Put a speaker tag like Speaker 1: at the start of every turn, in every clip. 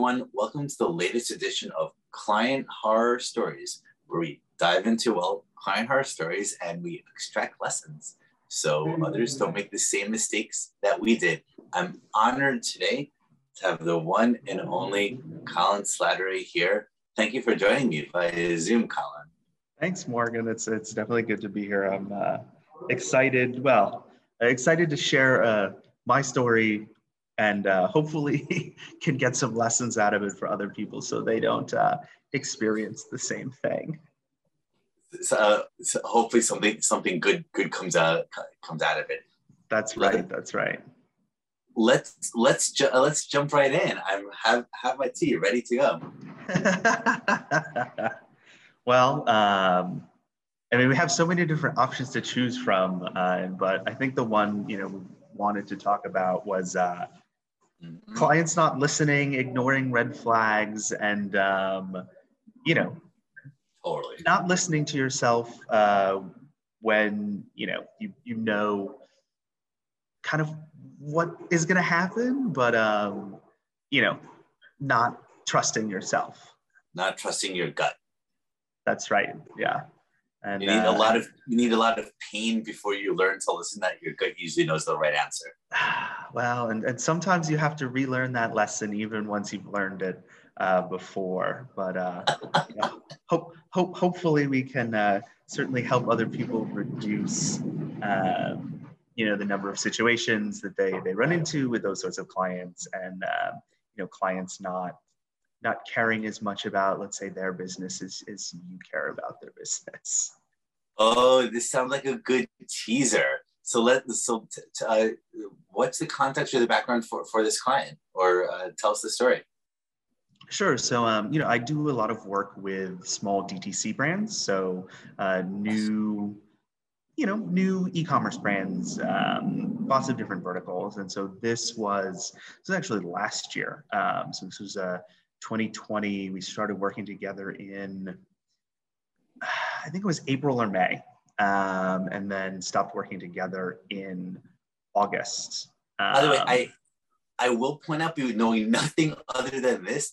Speaker 1: everyone. Welcome to the latest edition of Client Horror Stories, where we dive into well client horror stories and we extract lessons so others don't make the same mistakes that we did. I'm honored today to have the one and only Collin Slattery here. Thank you for joining me via Zoom, Collin.
Speaker 2: Thanks, Morgan. It's it's definitely good to be here. I'm uh, excited. Well, excited to share uh, my story and uh, hopefully can get some lessons out of it for other people so they don't uh, experience the same thing.
Speaker 1: So, so, hopefully something something good good comes out comes out of it.
Speaker 2: That's right. That's right.
Speaker 1: Let's let's ju- let's jump right in. I'm have have my tea ready to go.
Speaker 2: well, um, I mean, we have so many different options to choose from, uh, but I think the one you know we wanted to talk about was uh, mm-hmm. clients not listening, ignoring red flags, and um, you know,
Speaker 1: totally
Speaker 2: not listening to yourself uh, when you know you you know kind of what is going to happen, but um, you know, not trusting yourself,
Speaker 1: not trusting your gut.
Speaker 2: That's right. Yeah.
Speaker 1: And you need uh, a lot of you need a lot of pain before you learn to listen that your gut usually knows the right answer.
Speaker 2: Well, and, and sometimes you have to relearn that lesson even once you've learned it uh, before. But uh, yeah, hope, hope, hopefully we can uh, certainly help other people reduce, um, you know, the number of situations that they, they run into with those sorts of clients and, uh, you know, clients not not caring as much about, let's say, their business as, as you care about their business.
Speaker 1: Oh, this sounds like a good teaser. So let so t- t- uh, what's the context or the background for, for this client, or uh, tell us the story.
Speaker 2: Sure. So, um, you know, I do a lot of work with small DTC brands. So, uh, new, you know, new e-commerce brands, um, lots of different verticals. And so this was, this was actually last year. Um, so this was uh, 2020. We started working together in, I think it was April or May, um, and then stopped working together in August.
Speaker 1: By the way, um, I I will point out, you knowing nothing other than this,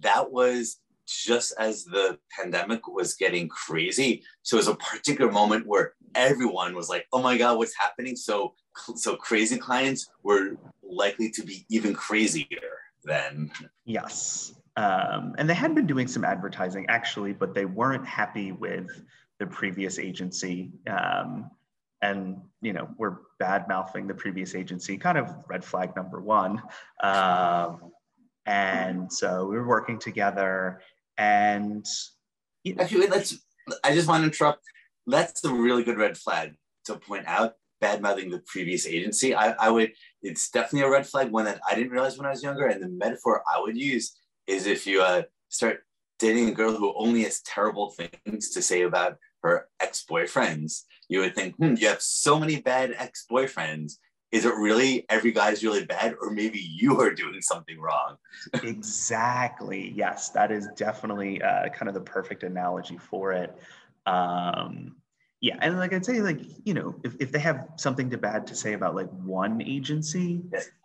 Speaker 1: that was just as the pandemic was getting crazy. So it was a particular moment where everyone was like, "Oh my god, what's happening?" So so crazy clients were likely to be even crazier then.
Speaker 2: Yes. Um, and they had been doing some advertising actually, but they weren't happy with the previous agency. Um, and you know, we're bad mouthing the previous agency, kind of red flag number one. Um, and so we were working together and
Speaker 1: actually let's i just want to interrupt that's a really good red flag to point out bad mouthing the previous agency I, I would it's definitely a red flag one that i didn't realize when i was younger and the metaphor i would use is if you uh, start dating a girl who only has terrible things to say about her ex-boyfriends you would think hmm, you have so many bad ex-boyfriends. Is it really every guy's really bad or maybe you are doing something wrong?
Speaker 2: Exactly yes that is definitely uh, kind of the perfect analogy for it. Um, yeah and like i'd say like you know if, if they have something to bad to say about like one agency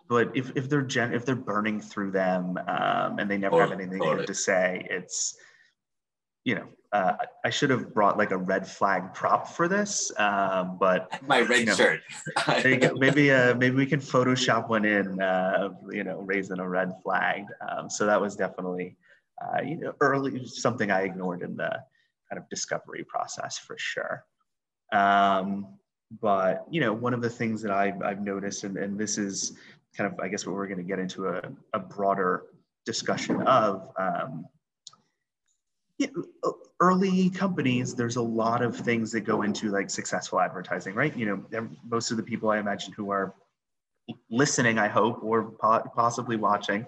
Speaker 2: but if, if they're gen if they're burning through them um, and they never have anything totally. to say it's you know uh, I should have brought like a red flag prop for this, um, but
Speaker 1: my red you know,
Speaker 2: shirt. maybe uh, maybe we can Photoshop one in, uh, you know, raising a red flag. Um, so that was definitely, uh, you know, early something I ignored in the kind of discovery process for sure. Um, but you know, one of the things that I've, I've noticed, and, and this is kind of, I guess, what we're going to get into a, a broader discussion of. Um, early companies, there's a lot of things that go into like successful advertising, right? You know, most of the people I imagine who are listening, I hope, or possibly watching,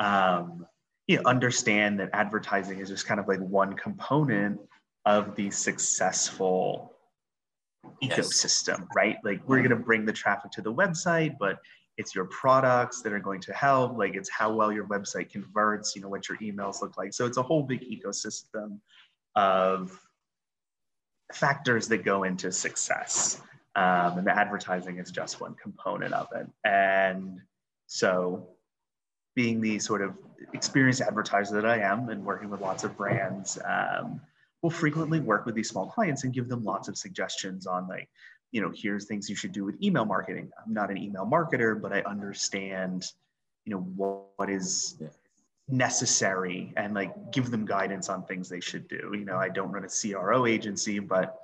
Speaker 2: um, you know, understand that advertising is just kind of like one component of the successful ecosystem, yes. right? Like we're going to bring the traffic to the website, but it's your products that are going to help. Like it's how well your website converts you know what your emails look like. So it's a whole big ecosystem of factors that go into success. Um, and the advertising is just one component of it. And so being the sort of experienced advertiser that I am and working with lots of brands, um, will frequently work with these small clients and give them lots of suggestions on like, you know, here's things you should do with email marketing. I'm not an email marketer, but I understand, you know, what, what is yeah. necessary and like give them guidance on things they should do. You know, I don't run a CRO agency, but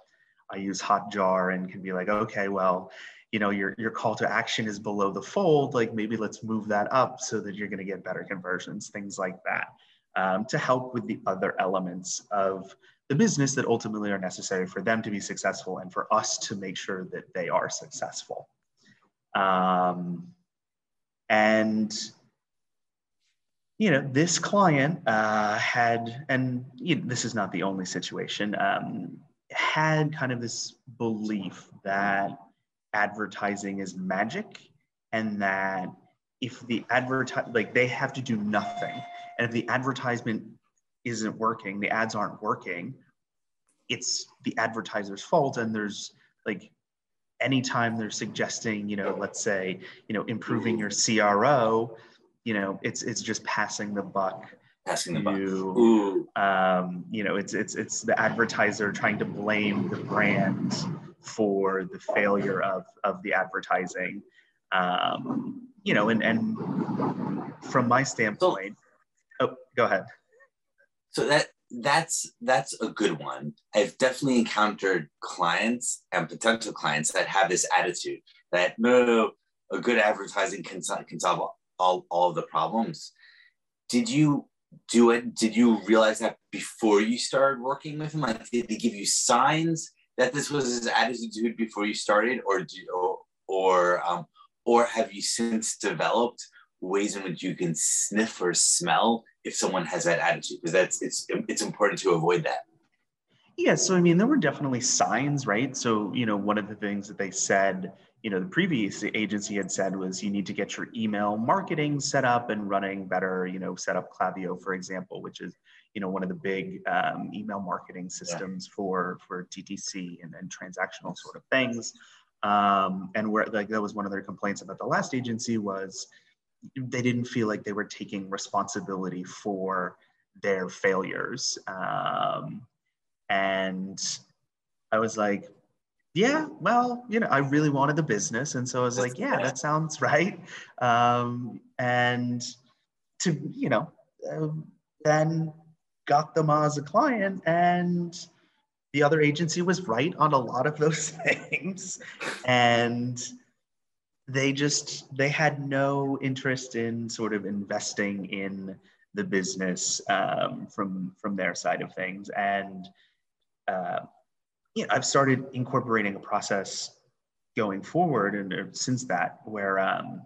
Speaker 2: I use Hotjar and can be like, okay, well, you know your your call to action is below the fold like maybe let's move that up so that you're going to get better conversions things like that um, to help with the other elements of the business that ultimately are necessary for them to be successful and for us to make sure that they are successful. Um, and you know this client uh, had and you know, this is not the only situation um, had kind of this belief that advertising is magic and that if the advertise like they have to do nothing. And if the advertisement isn't working the ads aren't working it's the advertiser's fault and there's like anytime they're suggesting you know let's say you know improving your cro you know it's it's just passing the buck
Speaker 1: passing the buck Ooh.
Speaker 2: Um, you know it's it's it's the advertiser trying to blame the brand for the failure of, of the advertising. Um, you know, and, and from my standpoint, so, oh, go ahead.
Speaker 1: So that that's that's a good one. I've definitely encountered clients and potential clients that have this attitude that no, no, no a good advertising can, can solve all, all the problems. Did you do it? Did you realize that before you started working with him? Like, did they give you signs that this was his attitude before you started, or do, or or, um, or have you since developed ways in which you can sniff or smell if someone has that attitude? Because that's it's it's important to avoid that.
Speaker 2: Yeah, so I mean, there were definitely signs, right? So you know, one of the things that they said, you know, the previous agency had said was you need to get your email marketing set up and running better. You know, set up Klaviyo, for example, which is you know one of the big um, email marketing systems yeah. for for DTC and, and transactional sort of things. Um, and where like that was one of their complaints about the last agency was they didn't feel like they were taking responsibility for their failures. Um, and I was like, yeah, well, you know, I really wanted the business. And so I was like, yeah, that sounds right. Um, and to, you know, uh, then got them as a client and the other agency was right on a lot of those things and they just they had no interest in sort of investing in the business um, from from their side of things. And uh, you know, I've started incorporating a process going forward and uh, since that where um,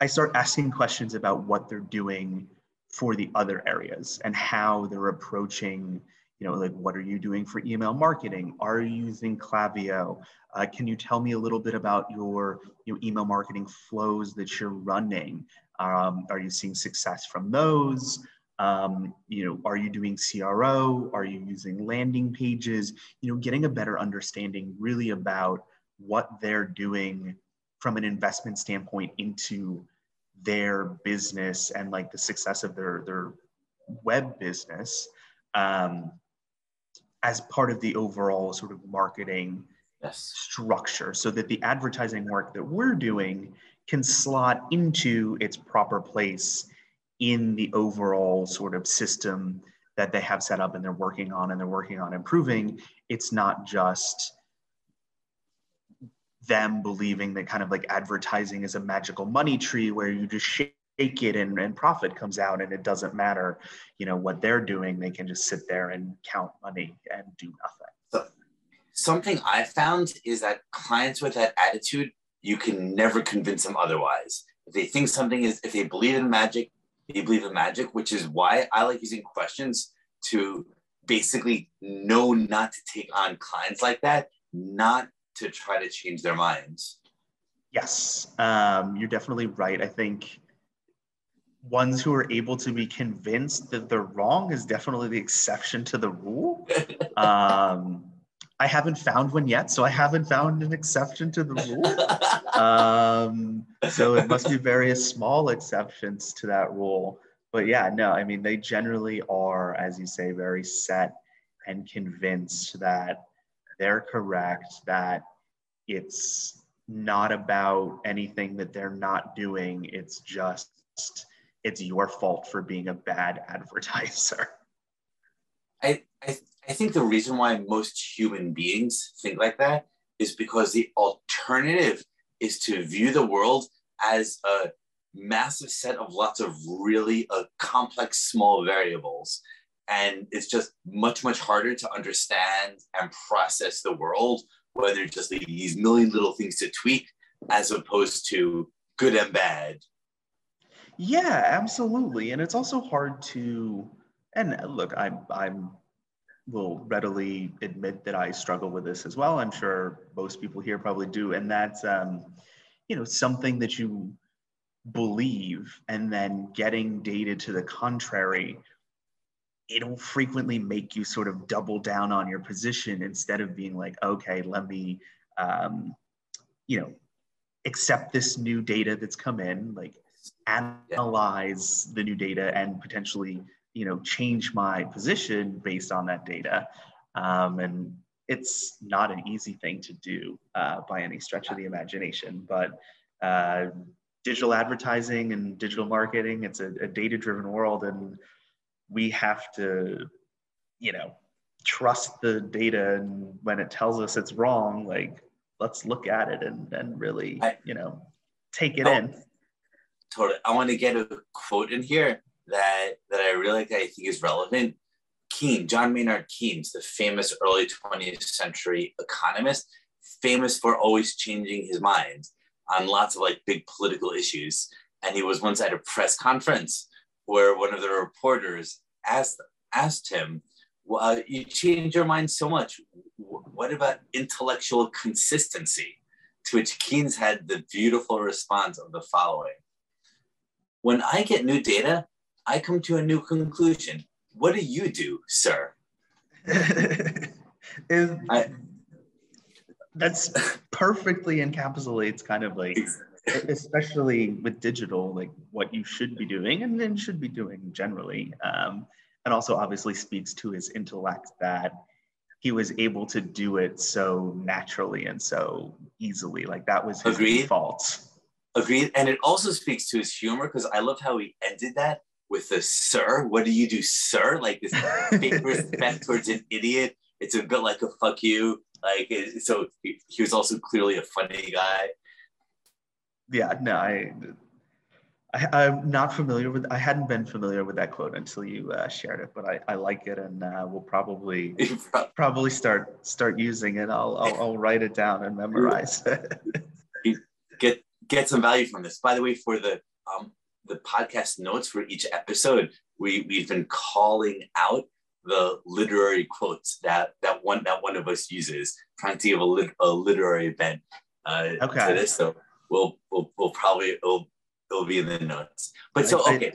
Speaker 2: I start asking questions about what they're doing for the other areas and how they're approaching you know like what are you doing for email marketing? Are you using Klaviyo? Uh, can you tell me a little bit about your you know, email marketing flows that you're running? Um, are you seeing success from those? Um, you know are you doing cro are you using landing pages? You know getting a better understanding really about what they're doing from an investment standpoint into their business and like the success of their their web business. Um, as part of the overall sort of marketing yes. structure so that the advertising work that we're doing can slot into its proper place in the overall sort of system that they have set up and they're working on and they're working on improving it's not just them believing that kind of like advertising is a magical money tree where you just shake it and, and profit comes out and it doesn't matter you know what they're doing they can just sit there and count money and do nothing
Speaker 1: so, something i found is that clients with that attitude you can never convince them otherwise if they think something is if they believe in magic they believe in magic which is why i like using questions to basically know not to take on clients like that not to try to change their minds.
Speaker 2: Yes, um, you're definitely right. I think ones who are able to be convinced that they're wrong is definitely the exception to the rule. um, I haven't found one yet, so I haven't found an exception to the rule. um, so it must be various small exceptions to that rule. But yeah, no, I mean, they generally are, as you say, very set and convinced that they're correct, that it's not about anything that they're not doing. It's just, it's your fault for being a bad advertiser.
Speaker 1: I, I, I think the reason why most human beings think like that is because the alternative is to view the world as a massive set of lots of really uh, complex small variables and it's just much much harder to understand and process the world whether just these million little things to tweak as opposed to good and bad
Speaker 2: yeah absolutely and it's also hard to and look i'm i'm will readily admit that i struggle with this as well i'm sure most people here probably do and that's um you know something that you believe and then getting data to the contrary it'll frequently make you sort of double down on your position instead of being like, okay, let me, um, you know, accept this new data that's come in, like analyze the new data and potentially, you know, change my position based on that data. Um, and it's not an easy thing to do uh, by any stretch of the imagination, but uh, digital advertising and digital marketing, it's a, a data driven world. And we have to, you know, trust the data and when it tells us it's wrong, like let's look at it and, and really, I, you know, take it in.
Speaker 1: Totally. I want to get a quote in here that that I really I think is relevant. Keynes, John Maynard Keynes, the famous early 20th century economist, famous for always changing his mind on lots of like big political issues. And he was once at a press conference where one of the reporters asked asked him, well, uh, "You change your mind so much. What about intellectual consistency?" To which Keynes had the beautiful response of the following: "When I get new data, I come to a new conclusion. What do you do, sir?"
Speaker 2: I, that's perfectly encapsulates kind of like especially with digital, like what you should be doing and then should be doing generally. Um, and also obviously speaks to his intellect that he was able to do it so naturally and so easily. Like that was his Agreed. default.
Speaker 1: Agreed. And it also speaks to his humor because I love how he ended that with the sir. What do you do, sir? Like this big respect towards an idiot. It's a bit like a fuck you. Like so, he, he was also clearly a funny guy
Speaker 2: yeah, no, I, I am not familiar with. I hadn't been familiar with that quote until you uh, shared it, but I, I like it, and uh, we'll probably probably start start using it. I'll I'll, I'll write it down and memorize it.
Speaker 1: Get some value from this. By the way, for the um the podcast notes for each episode, we we've been calling out the literary quotes that that one that one of us uses, trying to give a, lit, a literary bent uh, okay. to this. So we'll we'll, we'll probably it'll, it'll be in the notes. But so okay.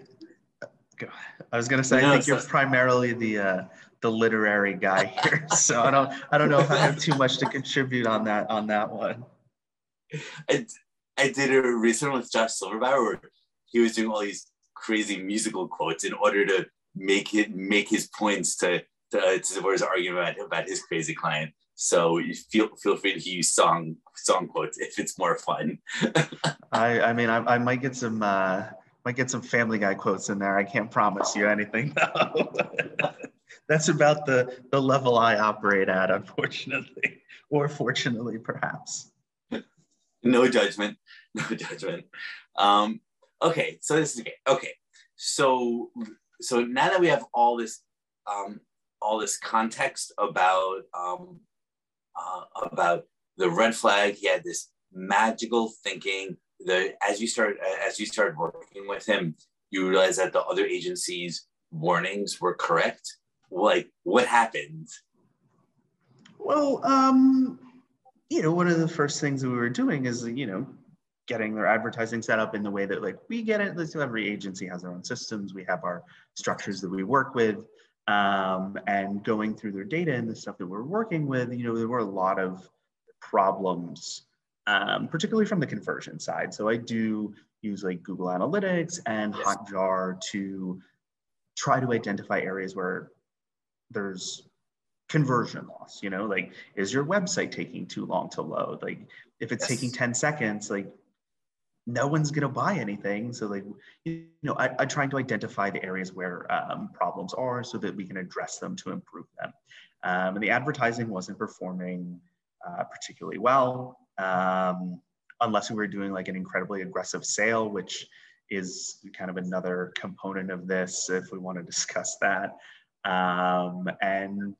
Speaker 2: I, was gonna say no, I think so, you're primarily the uh, the literary guy here, so I don't I don't know if I have too much to contribute on that on that one.
Speaker 1: I, I did a recent with Josh Silverberg where he was doing all these crazy musical quotes in order to make it make his points to to, to support his argument about, about his crazy client. So feel feel free to use song song quotes if it's more fun.
Speaker 2: I I mean I, I might get some uh, might get some Family Guy quotes in there. I can't promise you anything though. That's about the the level I operate at, unfortunately, or fortunately, perhaps.
Speaker 1: No judgment. No judgment. Um, okay, so this is okay. Okay, so so now that we have all this um, all this context about um, uh, about the red flag. He had this magical thinking. The as you start as you started working with him, you realize that the other agencies' warnings were correct. Like what happened?
Speaker 2: Well, um, you know, one of the first things that we were doing is you know getting their advertising set up in the way that like we get it. So every agency has their own systems. We have our structures that we work with um, and going through their data and the stuff that we're working with, you know, there were a lot of problems um, particularly from the conversion side. So I do use like Google Analytics and. Hotjar to try to identify areas where there's conversion loss you know like is your website taking too long to load? Like if it's yes. taking 10 seconds like no one's going to buy anything. So like you know I, i'm trying to identify the areas where um, problems are so that we can address them to improve them. Um, and the advertising wasn't performing uh, particularly well um, unless we were doing like an incredibly aggressive sale which is kind of another component of this if we want to discuss that. Um, and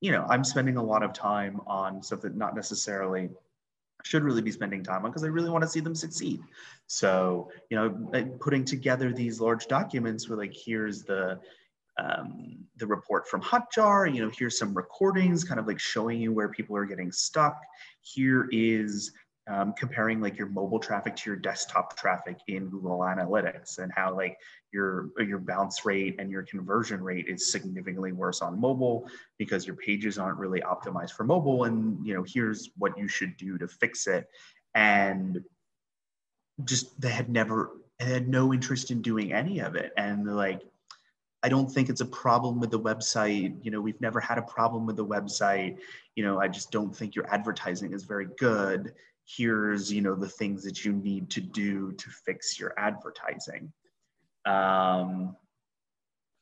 Speaker 2: you know i'm spending a lot of time on stuff that not necessarily should really be spending time on because I really want to see them succeed. So, you know, putting together these large documents where like, here's the, um, the report from Hotjar, you know, here's some recordings kind of like showing you where people are getting stuck. Here is um, comparing like your mobile traffic to your desktop traffic in Google Analytics and how like your your bounce rate and your conversion rate is significantly worse on mobile because your pages aren't really optimized for mobile and you know here's what you should do to fix it and just they had never they had no interest in doing any of it and like I don't think it's a problem with the website. You know, we've never had a problem with the website. You know, I just don't think your advertising is very good here's you know the things that you need to do to fix your advertising. Um,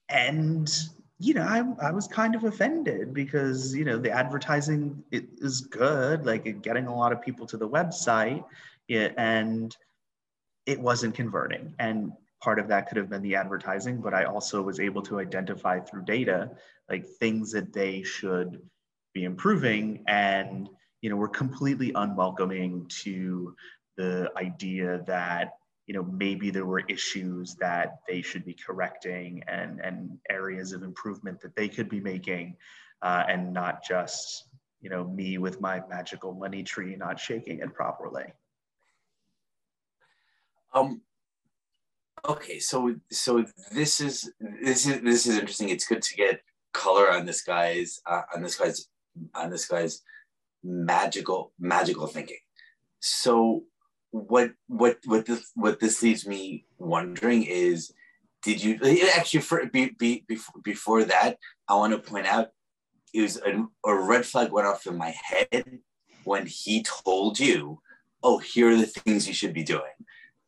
Speaker 2: and you know I, I was kind of offended because you know the advertising is good like getting a lot of people to the website and it wasn't converting. And part of that could have been the advertising but i also was able to identify through data like things that they should be improving and you know, we're completely unwelcoming to the idea that you know maybe there were issues that they should be correcting and and areas of improvement that they could be making uh, and not just you know me with my magical money tree not shaking it properly.
Speaker 1: Um okay so so this is this is this is interesting. It's good to get color on this guy's uh, on this guy's on this guy's magical magical thinking. So what what what this what this leaves me wondering is did you actually for, be, be, before, before that i want to point out it was a, a red flag went off in my head when he told you oh here are the things you should be doing.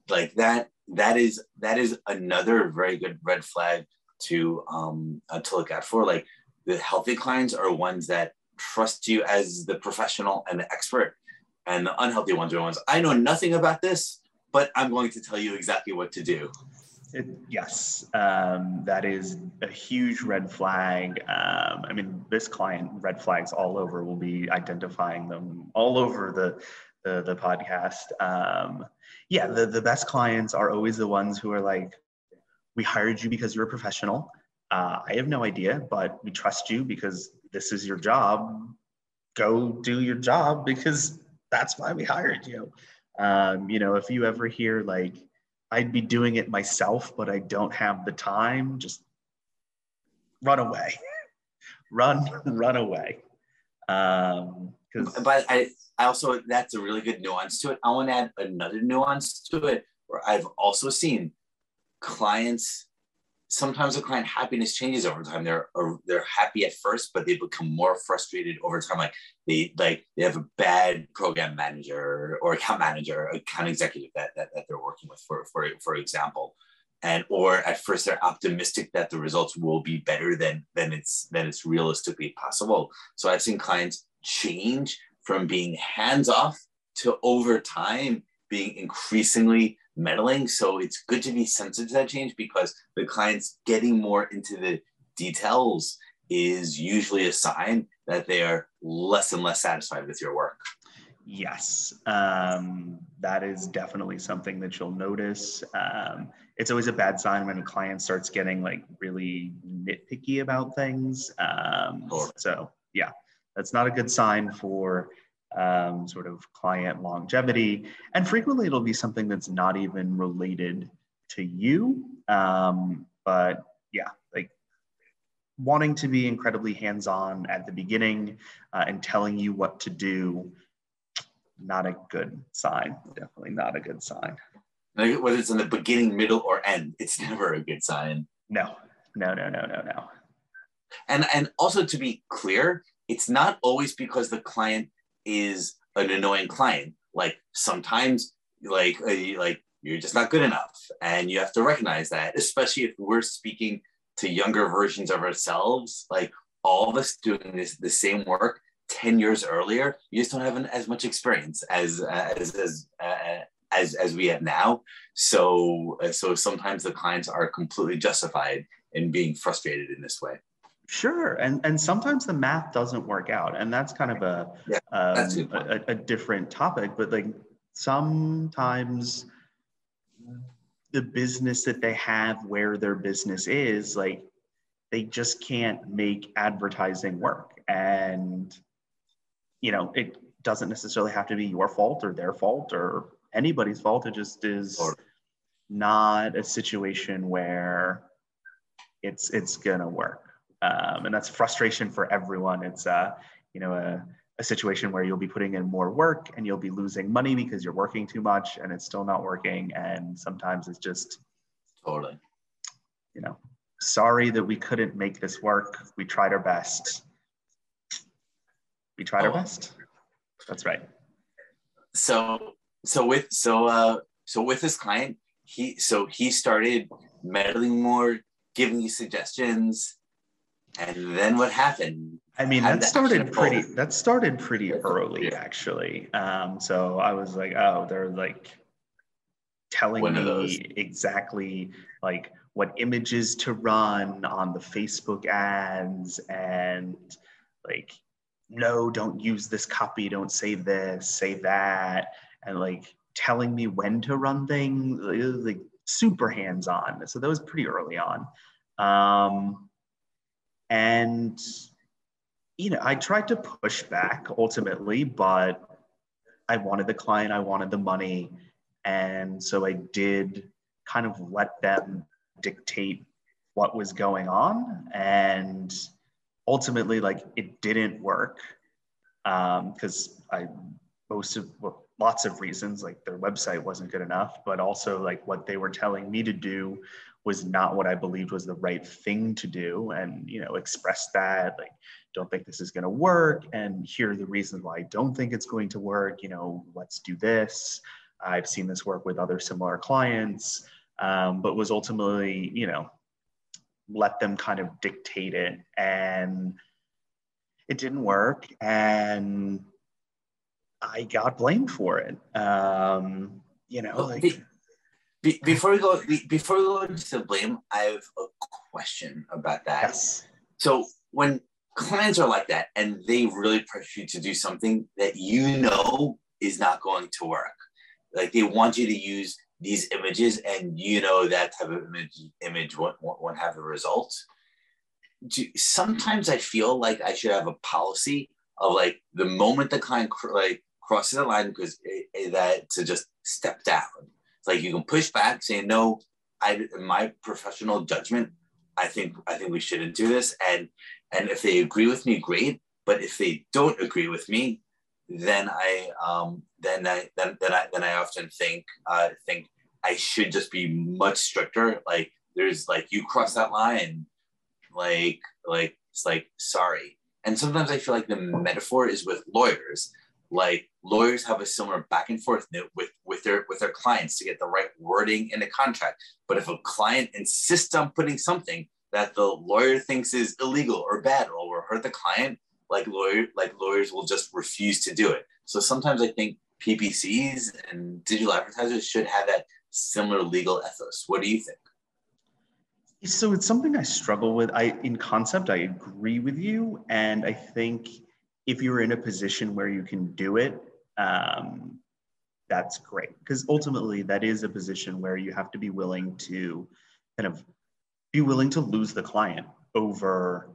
Speaker 1: Like that that is that is another very good red flag to um uh, to look out for. Like the healthy clients are ones that trust you as the professional and the expert. And the unhealthy ones are ones I know nothing about this, but I'm going to tell you exactly what to do.
Speaker 2: It, yes, um, that is a huge red flag. Um, I mean, this client red flags all over. We'll be identifying them all over the the, the podcast. Um, yeah, the, the best clients are always the ones who are like, we hired you because you're a professional. Uh, I have no idea, but we trust you because this is your job. Go do your job because that's why we hired you. Um, you know, if you ever hear like, I'd be doing it myself, but I don't have the time, just run away. run, run away. Um,
Speaker 1: but I, I also that's a really good nuance to it. I want to add another nuance to it where I've also seen clients sometimes the client happiness changes over time. They're they're happy at first, but they become more frustrated over time. Like they like they have a bad program manager or account manager, account executive that, that, that they're working with, for, for for example. And or at first they're optimistic that the results will be better than than it's than it's realistically possible. So I've seen clients change from being hands off to over time being increasingly meddling. So it's good to be sensitive to that change because the client's getting more into the details is usually a sign that they are less and less satisfied with your work.
Speaker 2: Yes, um, that is definitely something that you'll notice. Um, it's always a bad sign when a client starts getting like really nitpicky about things. Um, so yeah, that's not a good sign for um, sort of client longevity. And frequently it'll be something that's not even related to you. Um, but yeah, like wanting to be incredibly hands on at the beginning uh, and telling you what to do. not a good sign. Definitely not a good sign.
Speaker 1: Whether it's in the beginning, middle, or end, it's never a good sign.
Speaker 2: No, no, no, no, no, no.
Speaker 1: And and also to be clear, it's not always because the client is an annoying client. Like sometimes, like uh, like you're just not good enough, and you have to recognize that. Especially if we're speaking to younger versions of ourselves, like all of us doing this the same work 10 years earlier you just don't have an, as much experience as as as uh, as, as we have now so uh, so sometimes the clients are completely justified in being frustrated in this way
Speaker 2: Sure, and and sometimes the math doesn't work out, and that's kind of a yeah, um, a, a, different topic. But like sometimes the business that they have, where their business is, like they just can't make advertising work, and you know it doesn't necessarily have to be your fault or their fault or anybody's fault. It just is not a situation where it's it's gonna work um, and that's frustration for everyone. It's uh, you know a, a situation where you'll be putting in more work and you'll be losing money because you're working too much and it's still not working. And sometimes it's just
Speaker 1: totally,
Speaker 2: you know, sorry that we couldn't make this work. We tried our best. We tried oh. our best. That's right.
Speaker 1: So so with so uh so with this client, he so he started meddling more, giving you suggestions, and then what happened?
Speaker 2: I mean, that started pretty. That started pretty early, actually. Um, so I was like, oh, they're like telling me exactly like what images to run on the Facebook ads and like, no, don't use this copy, don't say this, say that, and like telling me when to run things, like super hands on. So that was pretty early on. Um, and, you know, I tried to push back ultimately, but I wanted the client, I wanted the money. And so I did kind of let them dictate what was going on. And ultimately, like, it didn't work because um, I, most of, well, lots of reasons, like their website wasn't good enough, but also like what they were telling me to do was not what I believed was the right thing to do and you know express that like don't think this is going to work and here are the reasons why I don't think it's going to work you know let's do this. I've seen this work with other similar clients um, but was ultimately you know let them kind of dictate it and it didn't work and I got blamed for it. Um, you know like
Speaker 1: be, before we go, before we go into the blame, I have a question about that.
Speaker 2: Yes.
Speaker 1: So when clients are like that and they really pressure you to do something that you know is not going to work, like they want you to use these images and you know that type of image image won't, won't have the results. Do, sometimes I feel like I should have a policy of like the moment the client cr- like crosses the line because that to just step down like you can push back, saying no. I, my professional judgment, I think I think we shouldn't do this. And and if they agree with me, great. But if they don't agree with me, then I um, then I then, then I then I often think uh, think I should just be much stricter. Like there's like you cross that line, like like it's like sorry. And sometimes I feel like the metaphor is with lawyers like lawyers have a similar back and forth with with their with their clients to get the right wording in the contract. But if a client insists on putting something that the lawyer thinks is illegal or bad or will hurt the client like lawyer like lawyers will just refuse to do it. So sometimes i think ppcs and digital advertisers should have that similar legal ethos. What do you think?
Speaker 2: So it's something i struggle with. I in concept i agree with you and i think if you're in a position where you can do it, um, that's great. Because ultimately, that is a position where you have to be willing to kind of be willing to lose the client over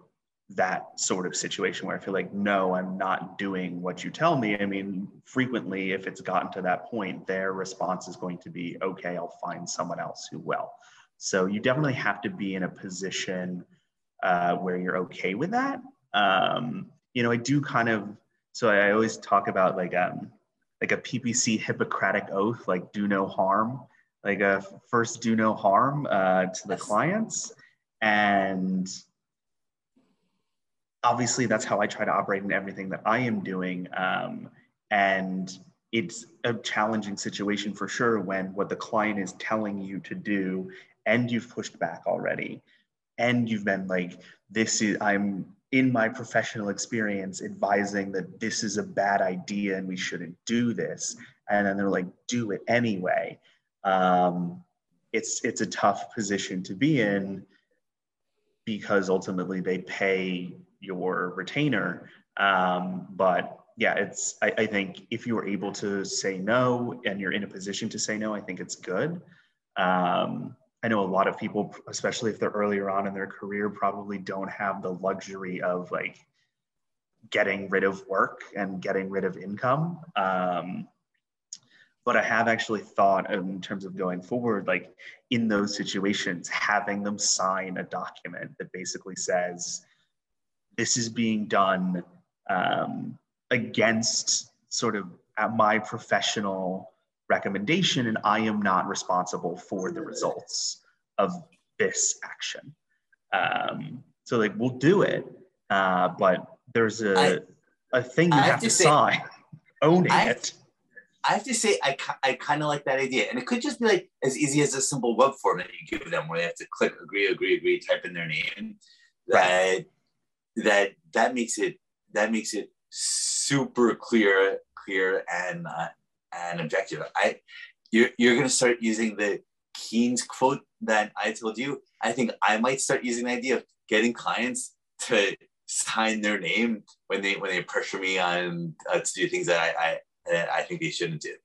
Speaker 2: that sort of situation where I feel like, no, I'm not doing what you tell me. I mean, frequently, if it's gotten to that point, their response is going to be, okay, I'll find someone else who will. So you definitely have to be in a position uh, where you're okay with that. Um, you know, I do kind of, so I always talk about like, um, like a PPC Hippocratic oath, like do no harm, like a first do no harm uh, to the clients. And obviously, that's how I try to operate in everything that I am doing. Um, and it's a challenging situation for sure when what the client is telling you to do and you've pushed back already and you've been like this is i'm in my professional experience advising that this is a bad idea and we shouldn't do this. And then they're like do it anyway. Um, it's it's a tough position to be in because ultimately they pay your retainer. Um, but yeah it's I, I think if you're able to say no and you're in a position to say no i think it's good. Um, I know a lot of people, especially if they're earlier on in their career, probably don't have the luxury of like getting rid of work and getting rid of income. Um, but I have actually thought in terms of going forward, like in those situations, having them sign a document that basically says this is being done um, against sort of at my professional recommendation and I am not responsible for the results of this action. Um, so like we'll do it, uh, but there's a I, a thing you have, have, to, say, sign, owning I, it.
Speaker 1: I have to say, I, I kind of like that idea. And it could just be like as easy as a simple web form that you give them where they have to click agree, agree, agree, type in their name. That that that makes it that makes it super clear, clear and uh, and objective. I you're you're gonna start using the Keynes quote that I told you. I think I might start using the idea of getting clients to sign their name when they when they pressure me on uh, to do things that I, I that I think they shouldn't do.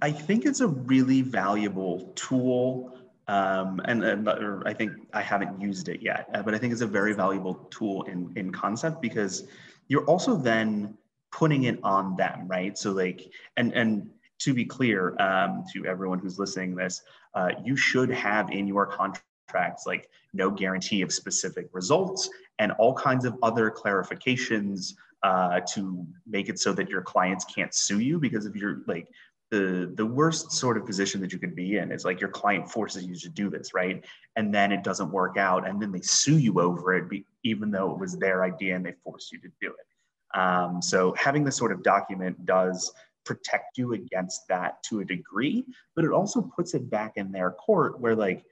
Speaker 2: I think it's a really valuable tool. Um, and, and I think I haven't used it yet, uh, but I think it's a very valuable tool in, in concept because you're also then putting it on them, right? So like, and and to be clear um, to everyone who's listening this, uh, you should have in your contracts like no guarantee of specific results and all kinds of other clarifications uh, to make it so that your clients can't sue you because if you're like the the worst sort of position that you could be in is like your client forces you to do this right and then it doesn't work out and then they sue you over it be, even though it was their idea and they forced you to do it um, so having this sort of document does protect you against that to a degree, but it also puts it back in their court where like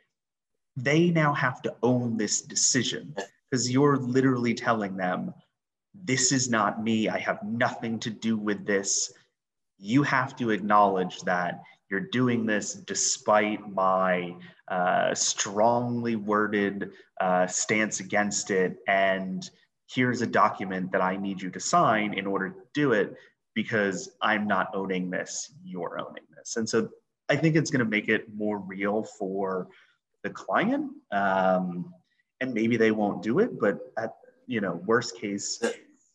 Speaker 2: they now have to own this decision because you're literally telling them, this is not me. I have nothing to do with this. You have to acknowledge that you're doing this despite my uh, strongly worded uh, stance against it. And here's a document that I need you to sign in order to do it because I'm not owning this, you're owning this. And so I think it's going to make it more real for the client. Um, and maybe they won't do it, but at you know worst case,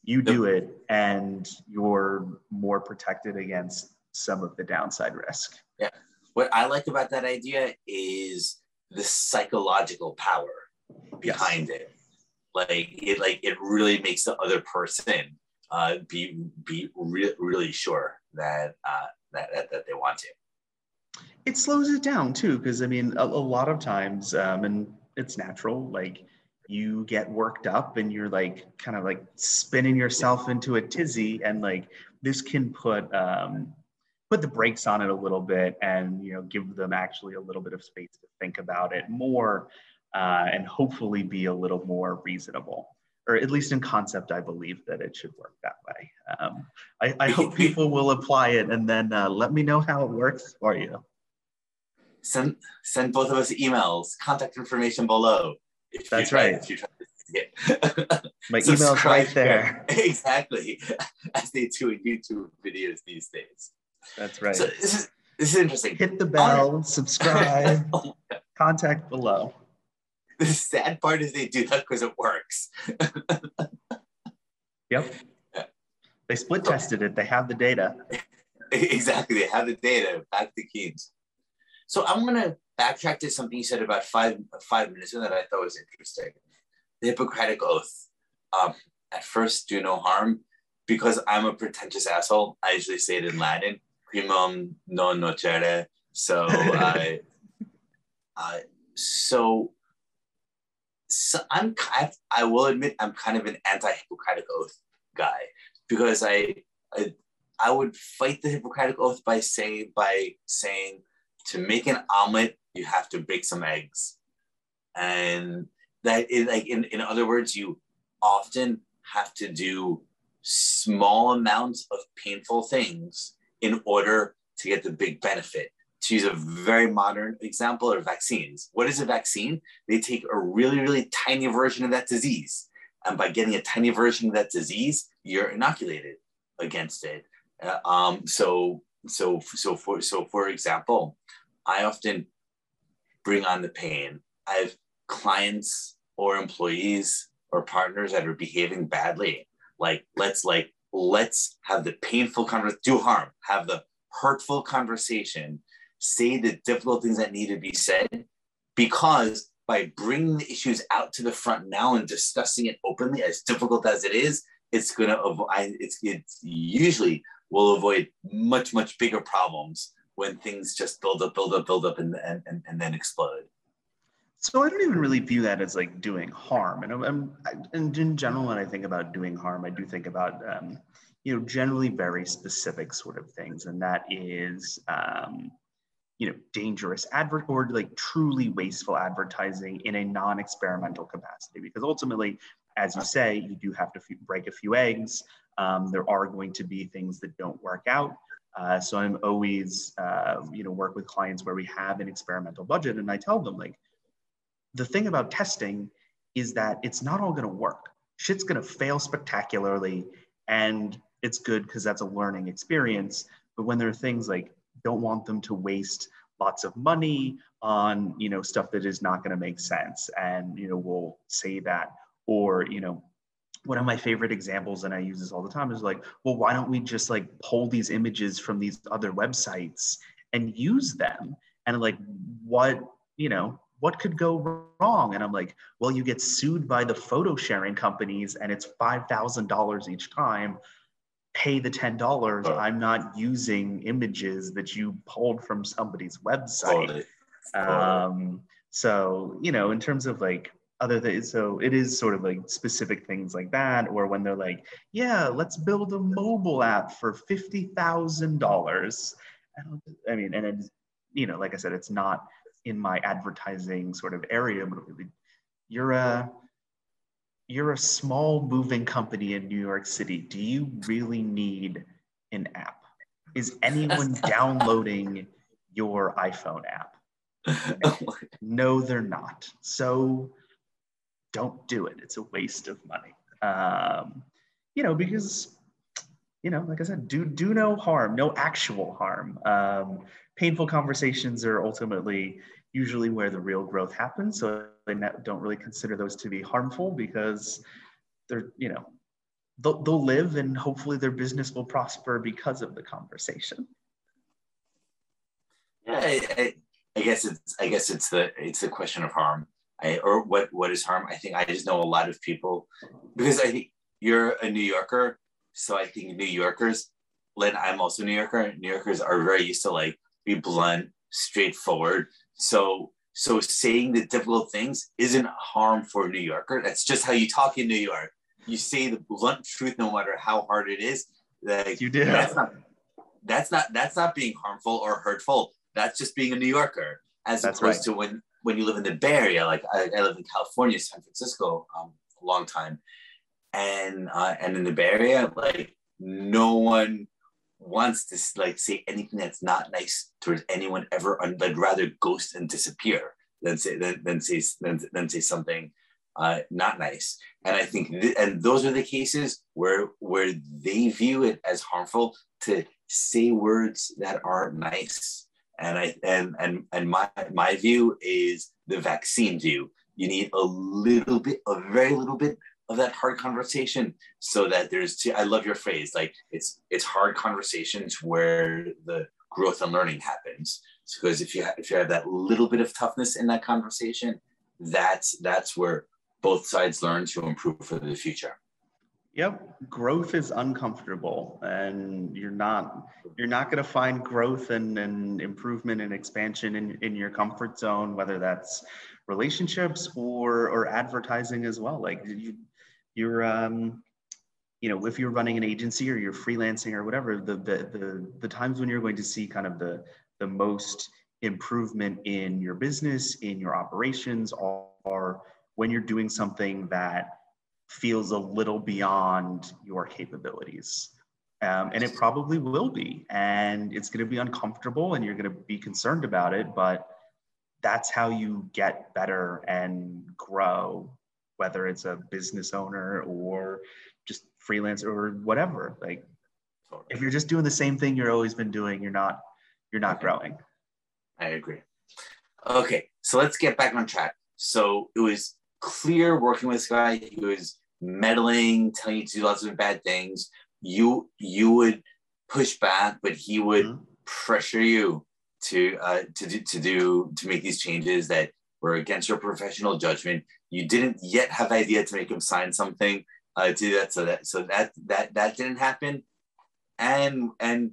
Speaker 2: you do it and you're more protected against some of the downside risk.
Speaker 1: Yeah. What I like about that idea is the psychological power behind yes. it. Like it like it really makes the other person uh, be be re- really sure that, uh, that, that that they want to.
Speaker 2: It slows it down too, because I mean, a, a, lot of times, um, and it's natural. Like you get worked up, and you're like kind of like spinning yourself into a tizzy, and like this can put um, put the brakes on it a little bit, and you know, give them actually a little bit of space to think about it more, uh, and hopefully be a little more reasonable or at least in concept, I believe that it should work that way. Um, I, I, hope people will apply it and then uh, let me know how it works for you.
Speaker 1: Send send both of us emails, contact information below.
Speaker 2: That's right. Try My email's right there.
Speaker 1: Exactly, as they do in YouTube videos these days.
Speaker 2: That's right.
Speaker 1: So this is this is interesting.
Speaker 2: Hit the bell, subscribe, oh contact below.
Speaker 1: the sad part is they do that because it works.
Speaker 2: yep. They split tested it. They have the data.
Speaker 1: Exactly. They have the data. Back to Keynes. So I'm going to backtrack to something you said about five five minutes ago that I thought was interesting. The Hippocratic Oath. Um, at first, do no harm. because I'm a pretentious asshole, I usually say it in Latin, primum non nocere. So I, uh, so, so I'm I, I will admit I'm kind of an anti-Hippocratic oath guy because I, I I would fight the Hippocratic oath by saying by saying to make an omelet you have to break some eggs, and that is like in, in other words you often have to do small amounts of painful things in order to get the big benefit. To use a very modern example are vaccines. What is a vaccine? They take a really, really tiny version of that disease. And by getting a tiny version of that disease, you're inoculated against it. Uh, um, so, so, so for, so for example, I often bring on the pain. I have clients or employees or partners that are behaving badly like let's like let's have the painful conversation do harm have the hurtful conversation say the difficult things that need to be said because by bringing the issues out to the front now and discussing it openly as difficult as it is it's going to avoid it's it's usually will avoid much much bigger problems when things just build up build up build up and and, and, and then explode
Speaker 2: so I don't even really view that as like doing harm. And I'm, I'm and in general, when I think about doing harm, I do think about um, you know generally very specific sort of things, and that is um, you know dangerous advert or like truly wasteful advertising in a non-experimental capacity. Because ultimately, as you say, you do have to f- break a few eggs. Um, there are going to be things that don't work out. Uh, so I'm always, uh, you know, work with clients where we have an experimental budget, and I tell them like, the thing about testing is that it's not all going to work. Shit's going to fail spectacularly, and it's good because that's a learning experience. But when there are things like don't want them to waste lots of money on you know stuff that is not going to make sense, and you know we'll say that, or you know one of my favorite examples and i use this all the time is like well why don't we just like pull these images from these other websites and use them and like what you know what could go wrong? And I'm like, well, you get sued by the photo sharing companies and it's $5,000 each time. Pay the $10. Oh. I'm not using images that you pulled from somebody's website. Um, so, you know, in terms of like other things, so it is sort of like specific things like that, or when they're like, yeah, let's build a mobile app for $50,000. I mean, and it's, you know, like I said, it's not in my advertising sort of area, but you're a you're a small moving company in New York City. Do you really need an app? Is anyone downloading your iPhone app? no, they're not. So don't do it. It's a waste of money. Um, you know, because you know, like I said, do do no harm, no actual harm. Um, painful conversations are ultimately usually where the real growth happens. So I don't really consider those to be harmful because they're, you know, they'll, they'll live and hopefully their business will prosper because of the conversation.
Speaker 1: Yeah, I, I, I guess it's I guess it's the it's the question of harm. I, or what what is harm? I think I just know a lot of people because I think you're a New Yorker, so I think New Yorkers, Lynn, I'm also New Yorker. New Yorkers are very used to like be blunt, straightforward. So so saying the difficult things isn't harm for a New Yorker. That's just how you talk in New York. You say the blunt truth no matter how hard it is. Like
Speaker 2: you did.
Speaker 1: That's not that's not that's not being harmful or hurtful. That's just being a New Yorker. As that's opposed right. to when when you live in the Bay Area, like I, I live in California, San Francisco, um, a long time, and uh, and in the Bay Area, like no one wants to like say anything that's not nice towards anyone ever, they'd rather ghost and disappear than say than, than say than, than say something uh, not nice. And I think th- and those are the cases where where they view it as harmful to say words that aren't nice. And I and and and my my view is the vaccine view. You need a little bit, a very little bit of that hard conversation so that there's i love your phrase like it's it's hard conversations where the growth and learning happens. Because if you have, if you have that little bit of toughness in that conversation that's that's where both sides learn to improve for the future.
Speaker 2: Yep, growth is uncomfortable, and you're not you're not going to find growth and, and improvement and expansion in, in your comfort zone, whether that's relationships or or advertising as well. Like you, you're um, you know, if you're running an agency or you're freelancing or whatever, the the the, the times when you're going to see kind of the the most improvement in your business, in your operations, are when you're doing something that feels a little beyond your capabilities. Um, and it probably will be. And it's going to be uncomfortable and you're going to be concerned about it. But that's how you get better and grow, whether it's a business owner or just freelance or whatever. Like, if you're just doing the same thing you've always been doing, you're not you're not growing.
Speaker 1: I agree. Okay, so let's get back on track. So it was clear working with this guy. He was meddling, telling you to do lots of bad things. You you would push back, but he would mm-hmm. pressure you to uh, to do to do to make these changes that were against your professional judgment. You didn't yet have idea to make him sign something uh, to that, so that so that that that didn't happen. And and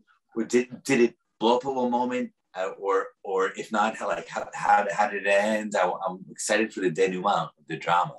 Speaker 1: did did it blow up at one moment? Uh, or or if not, how like how, how, how did it end? I, am excited for the denouement, the drama.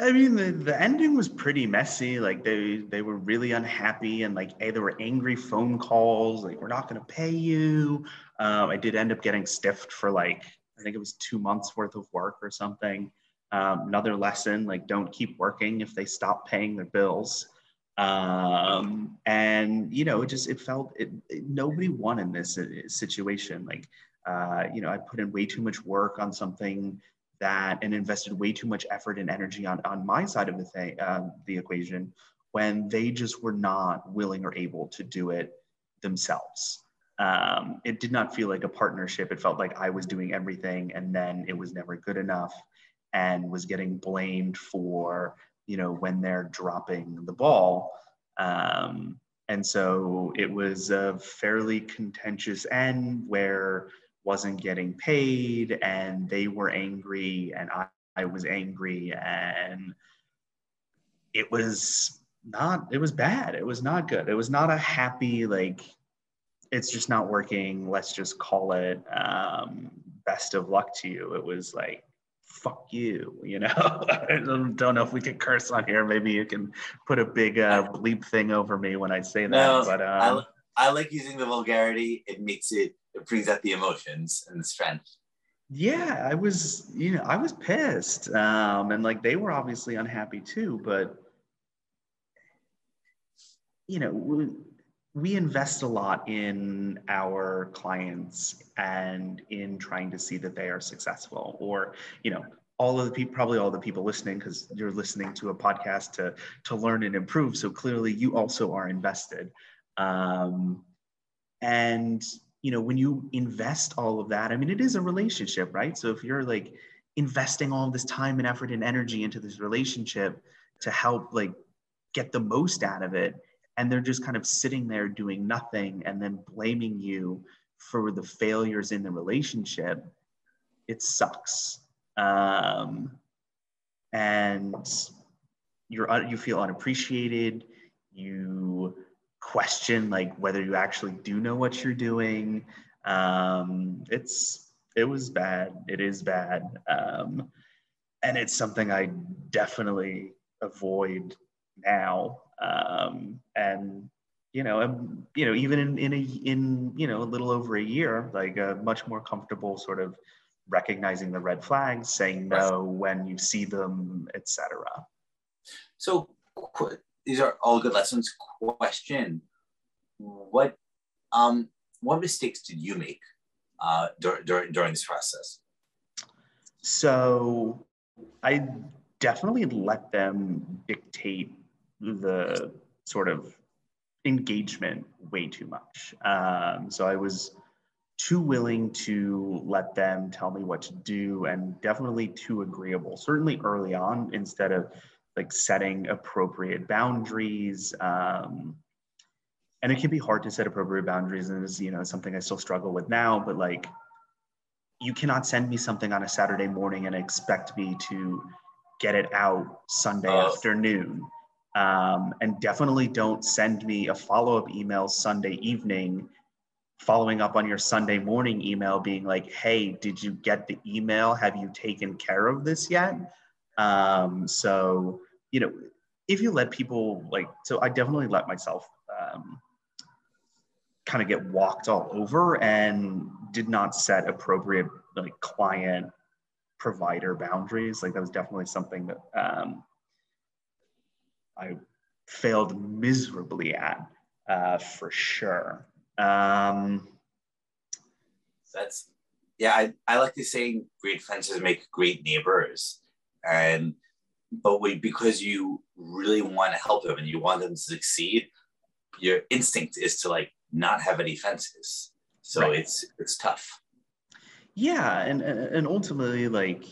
Speaker 2: I mean, the, the ending was pretty messy. Like they they were really unhappy, and like hey, there were angry phone calls. Like we're not going to pay you. Um, I did end up getting stiffed for like I think it was two months worth of work or something. Um, another lesson: like don't keep working if they stop paying their bills. Um, and you know, it just it felt it, it nobody won in this uh, situation. Like uh, you know, I put in way too much work on something that and invested way too much effort and energy on, on my side of the thing, um, the equation when they just were not willing or able to do it themselves. Um, it did not feel like a partnership. It felt like I was doing everything and then it was never good enough and was getting blamed for, you know, when they're dropping the ball. Um, and so it was a fairly contentious end where wasn't getting paid and they were angry and I, I was angry and it was not it was bad it was not good it was not a happy like it's just not working. Let's just call it um, best of luck to you. It was like fuck you you know? I don't know if we can curse on here. Maybe you can put a big uh, bleep thing over me when i say that no, but um,
Speaker 1: I, I like using the vulgarity. It makes it it brings out the emotions and the strength.
Speaker 2: Yeah i was you know i was pissed um and like they were obviously unhappy too but you know we, invest a lot in our clients and in trying to see that they are successful or you know all of the people probably all the people listening because you're listening to a podcast to to learn and improve so clearly you also are invested um, and you know, when you invest all of that, I mean, it is a relationship, right? So if you're like investing all this time and effort and energy into this relationship to help like get the most out of it, and they're just kind of sitting there doing nothing and then blaming you for the failures in the relationship, it sucks. Um, and you're you feel unappreciated. You question like whether you actually do know what you're doing. Um, it's it was bad. It is bad, um, and it's something I definitely avoid now. Um, and you know, I'm, you know, even in in a in you know a little over a year, like a much more comfortable sort of recognizing the red flags, saying no when you see them, etc.
Speaker 1: So these are all good lessons. Question: What um what mistakes did you make uh, dur- during during this process?
Speaker 2: So I definitely let them dictate the sort of engagement way too much. Um, so I was too willing to let them tell me what to do and definitely too agreeable, certainly early on, instead of like setting appropriate boundaries. Um, and it can be hard to set appropriate boundaries and is you know something I still struggle with now. But like, you cannot send me something on a Saturday morning and expect me to get it out Sunday oh. afternoon. Um, and definitely don't send me a follow up email Sunday evening following up on your Sunday morning email being like, hey, did you get the email? Have you taken care of this yet? Um, so, you know, if you let people like, so I definitely let myself um, kind of get walked all over and did not set appropriate like client provider boundaries. Like that was definitely something that um, I failed miserably at uh, for sure. Um,
Speaker 1: That's yeah. I, I like to say great fences make great neighbors, and but we because you really want to help them and you want them to succeed, your instinct is to like not have any fences. So right. it's it's tough.
Speaker 2: Yeah, and and ultimately, like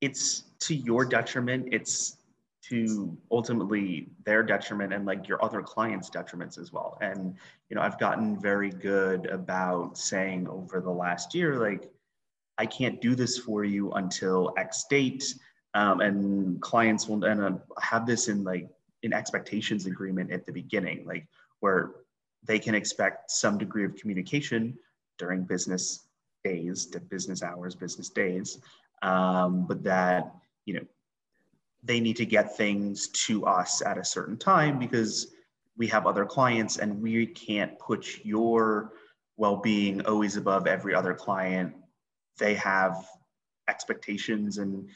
Speaker 2: it's to your detriment. It's to ultimately their detriment and like your other clients' detriments as well. And you know, I've gotten very good about saying over the last year, like, I can't do this for you until X date. Um, and clients will and uh, have this in like an expectations agreement at the beginning, like where they can expect some degree of communication during business days, business hours, business days, um, but that you know they need to get things to us at a certain time because we have other clients and we can't put your well-being always above every other client. They have expectations and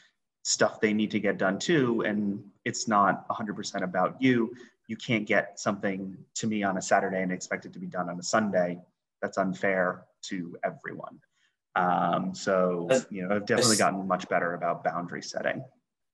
Speaker 2: stuff they need to get done too and it's not 100% about you. You can't get something to me on a saturday and expect it to be done on a sunday. That's unfair to everyone. Um, so you know i've definitely gotten much better about boundary setting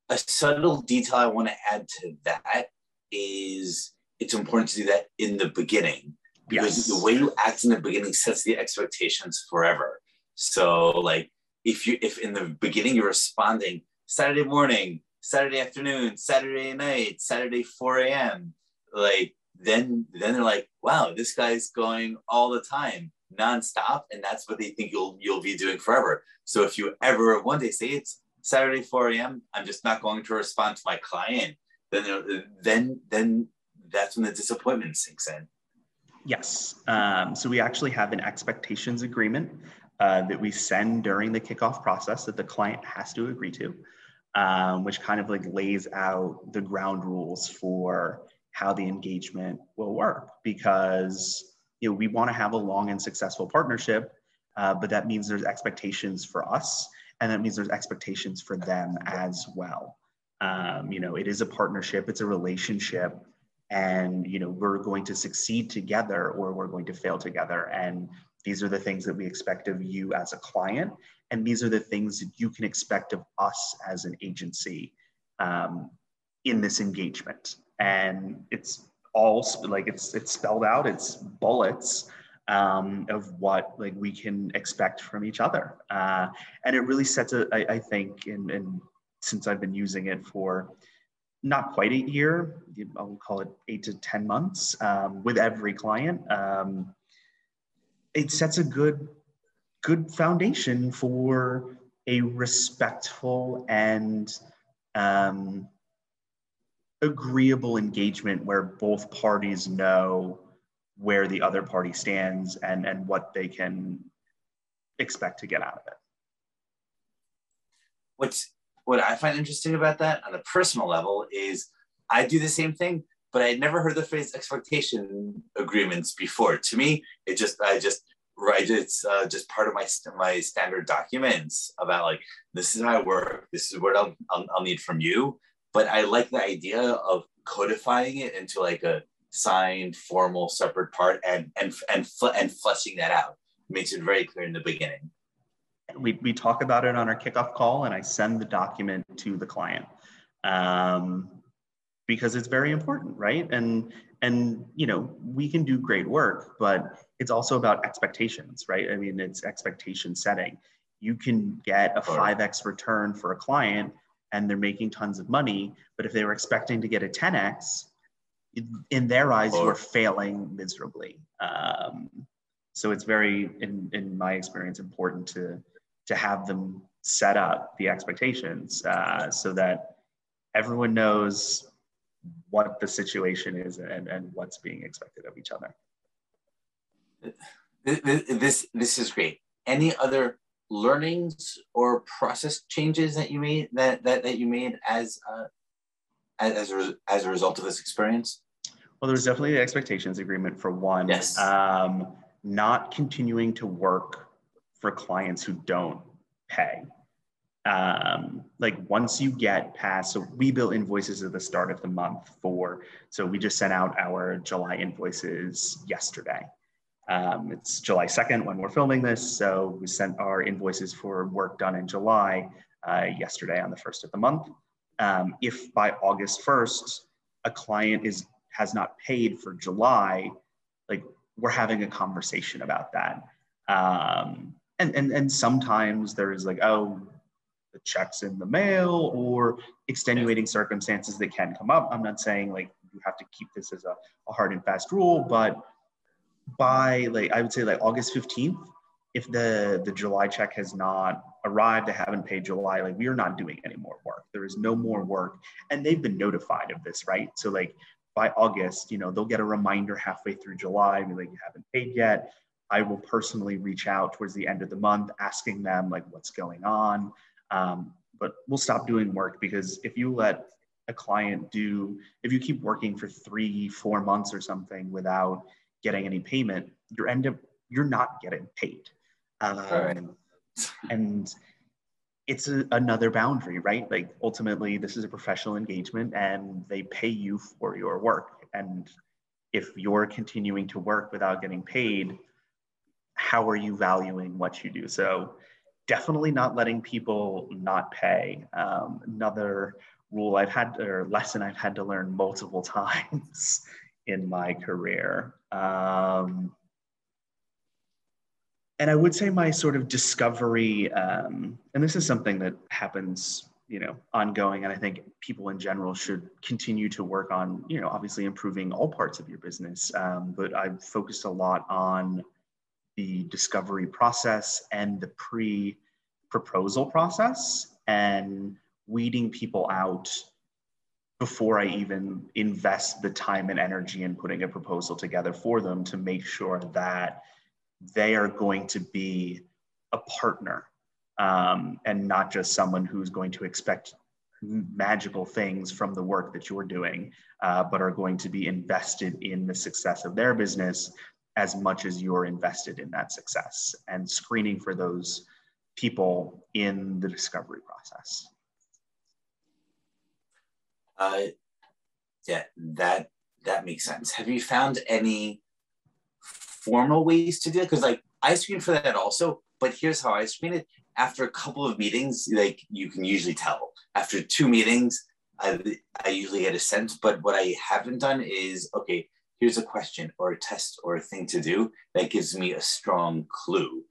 Speaker 1: a subtle detail I want to add to that is it's important to do that in the beginning because yes. the way you act in the beginning sets the expectations forever. So like if you if in the beginning you're responding Saturday morning, Saturday afternoon, Saturday night, Saturday 4 a.m., like then then they're like, wow, this guy's going all the time, nonstop, and that's what they think you'll you'll be doing forever. So if you ever one day say it's Saturday 4 a.m. I'm just not going to respond to my client. Then then then that's when the disappointment sinks in.
Speaker 2: Yes. Um, so we actually have an expectations agreement uh, that we send during the kickoff process that the client has to agree to, um, which kind of like lays out the ground rules for how the engagement will work. Because you know we want to have a long and successful partnership, uh, but that means there's expectations for us and that means there's expectations for them as well. Um, you know it is a partnership it's a relationship and you know we're going to succeed together or we're going to fail together. And these are the things that we expect of you as a client and these are the things that you can expect of us as an agency um, in this engagement. And it's all like it's it's spelled out it's bullets um, of what like we can expect from each other. Uh, and it really sets a, I, I think, in, in since I've been using it for not quite a year, I'll call it eight to 10 months um, with every client. Um, it sets a good, good foundation for a respectful and um, agreeable engagement where both parties know where the other party stands and and what they can expect to get out of it.
Speaker 1: What's what i find interesting about that on a personal level is i do the same thing but i had never heard the phrase expectation agreements before. To me it just i just write it's uh, just part of my my standard documents about like this is i work this is what I'll, I'll, I'll need from you. But i like the idea of codifying it into like a signed, formal, separate part, and and and and fleshing that out makes it very clear in the beginning.
Speaker 2: We we talk about it on our kickoff call, and I send the document to the client um, because it's very important, right? And and you know we can do great work, but it's also about expectations, right? I mean, it's expectation setting. You can get a five x return for a client, and they're making tons of money, but if they were expecting to get a 10x, in their eyes, you are failing miserably. Um, so it's very, in, in my experience, important to to have them set up the expectations uh, so that everyone knows what the situation is and, and what's being expected of each other.
Speaker 1: This this is great. Any other learnings or process changes that you made that that, that you made as uh, as a, as a result of this experience?
Speaker 2: Well, there was definitely the expectations agreement for one.
Speaker 1: Yes.
Speaker 2: Um, not continuing to work for clients who don't pay. Um, like once you get past, so we bill invoices at the start of the month for, so we just sent out our July invoices yesterday. Um, it's July 2nd when we're filming this. So we sent our invoices for work done in July uh, yesterday on the first of the month. Um, if by August 1st, a client is has not paid for July, like we're having a conversation about that. Um, and, and, and sometimes there's like, oh, the checks in the mail or extenuating circumstances that can come up. I'm not saying like you have to keep this as a, a hard and fast rule, but by like I would say like August 15th, if the the July check has not arrived, they haven't paid July, like we are not doing any more work. There is no more work, and they've been notified of this, right? So like by August, you know, they'll get a reminder halfway through July, be like, you haven't paid yet. I will personally reach out towards the end of the month, asking them like what's going on. Um, but we'll stop doing work because if you let a client do, if you keep working for three, four months or something without getting any payment, you're end up you're not getting paid. Um, right. And it's a, another boundary, right? Like ultimately, this is a professional engagement, and they pay you for your work. And if you're continuing to work without getting paid, how are you valuing what you do? So definitely not letting people not pay. Um, another rule I've had or lesson I've had to learn multiple times in my career. Um, and I would say my sort of discovery, um, and this is something that happens, you know, ongoing, and I think people in general should continue to work on, you know, obviously improving all parts of your business. Um, but I've focused a lot on the discovery process and the pre-proposal process, and weeding people out before I even invest the time and energy in putting a proposal together for them to make sure that they are going to be a partner um, and not just someone who's going to expect magical things from the work that you're doing, uh, but are going to be invested in the success of their business as much as you're invested in that success and screening for those people in the discovery process.
Speaker 1: Uh, yeah, that that makes sense. Have you found any formal ways to do it? Because like I screen for that also, but here's how I screen it. After a couple of meetings, like you can usually tell. After two meetings, I, I usually get a sense. But what I haven't done is okay. Here's a question or a test or a thing to do that gives me a strong clue